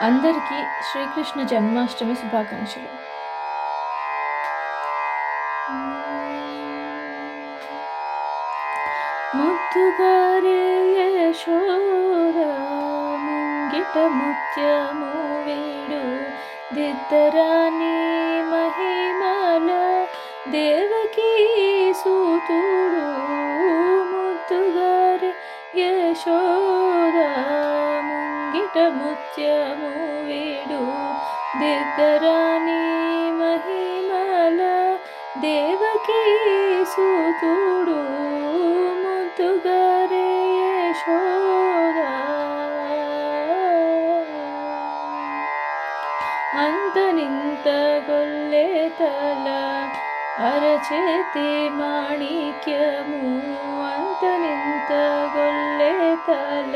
అందరికీ శ్రీకృష్ణ జన్మాష్టమి శుభాకాంక్షలు. ముద్దుగారే యశోద ముంగిట ముత్యము వీడు. దిద్దరాని మహిమల దేవకీ సూతుడు. ముత్యము వీడు దిద్దరాని మహిమల దేవకీ సూతుడు ముద్దుగారే యశోద అంతనింత గొల్లే తల అరచేతి మాణిక్యము అంతనింత గొల్లే తల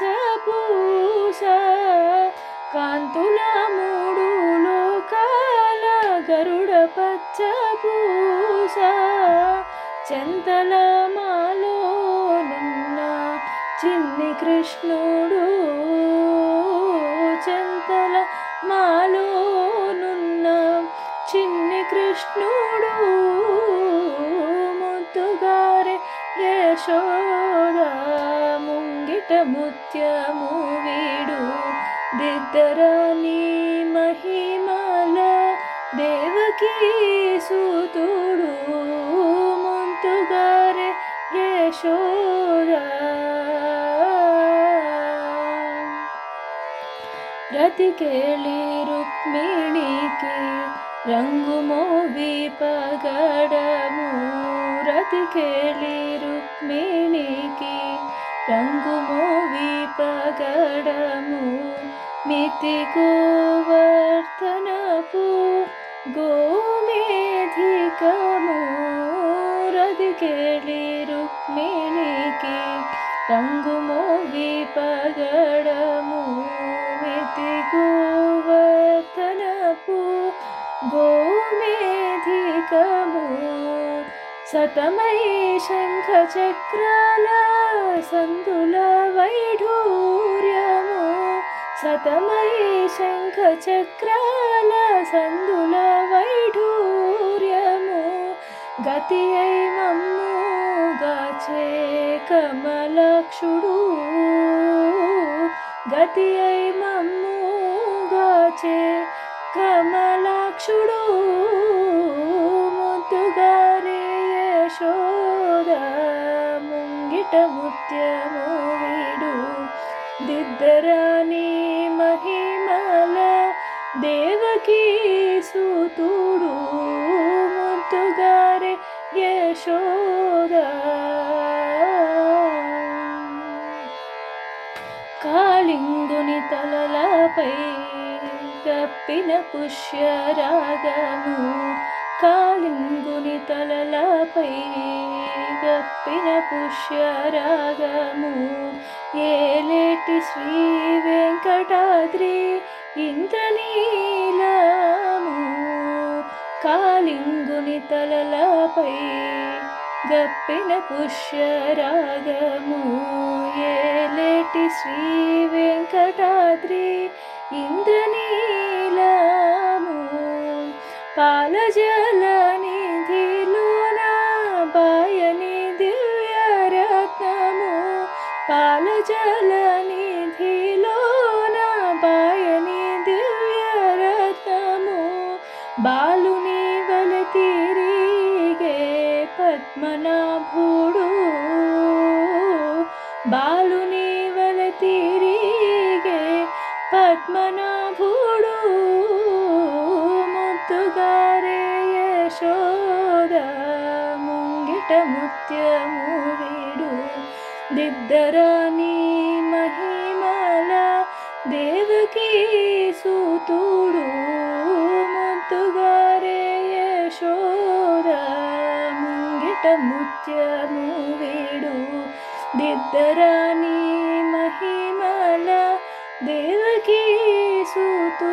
పచ్చ పూస కాంతుల మూడు లోకాల గరుడ పచ్చ పూస చెంతల మాలోనున్న చిన్ని కృష్ణుడు చెంతల మాలోనున్న చిన్ని కృష్ణుడు ముద్దుగారే యశోదా ముత్యము వీడు దిద్దరాని మహిమల దేవకీ సూతుడు ముందుగారే యశోద రతికేళి రుక్మిణికి రంగు మోవి పగడము రతికేళి రుక్మిణికి రంగు మోవి పగడము మితి గోవర్ధనపు గోమేధికము రతికేళి రుక్మిణికి रङ्गोवि पगडमु मिति गोवर्तनपु गोमे रुक्मिणीकी रङ्गुमोवि पगडमुति गोवर्तनपु गो मेधिको सतमयी शङ्खचक्रला सन्दुल वैठूर्यमो सतमयी शङ्खचक्रल सन्दुलव वैठूर्यमो गतिय ममू कमलक्षुडु। गतियै मम्मो गचे कमलक्षुडु। ముంగిట వీడు. దిద్దరాని మహిమల దేవకీ సూతుడు. ముద్దుగారే యశోద. కాళింగుని తలలపై కప్పిన పుష్యరాగము. కాళింగుని తలలపై గప్పిన పుష్యరాగము. ఏలేటి శ్రీ వెంకటాద్రి ఇంద్రనీలము. కాలింగుని తలలపై గప్పిన పుష్యరాగము. ఏలేటి శ్రీ వెంకటాద్రి ఇంద్రనీలము. పాలజలని लनिधि लो न बायनिधिरतमु बालुनी वलतिरि वलतिरिगे पद्मना भूडु। यशोद मुङ्गिटमुत्य मुविडु। कि सुडु मधुगारे शोरात्य मु वेडु दानि महिमला देव कि सुडु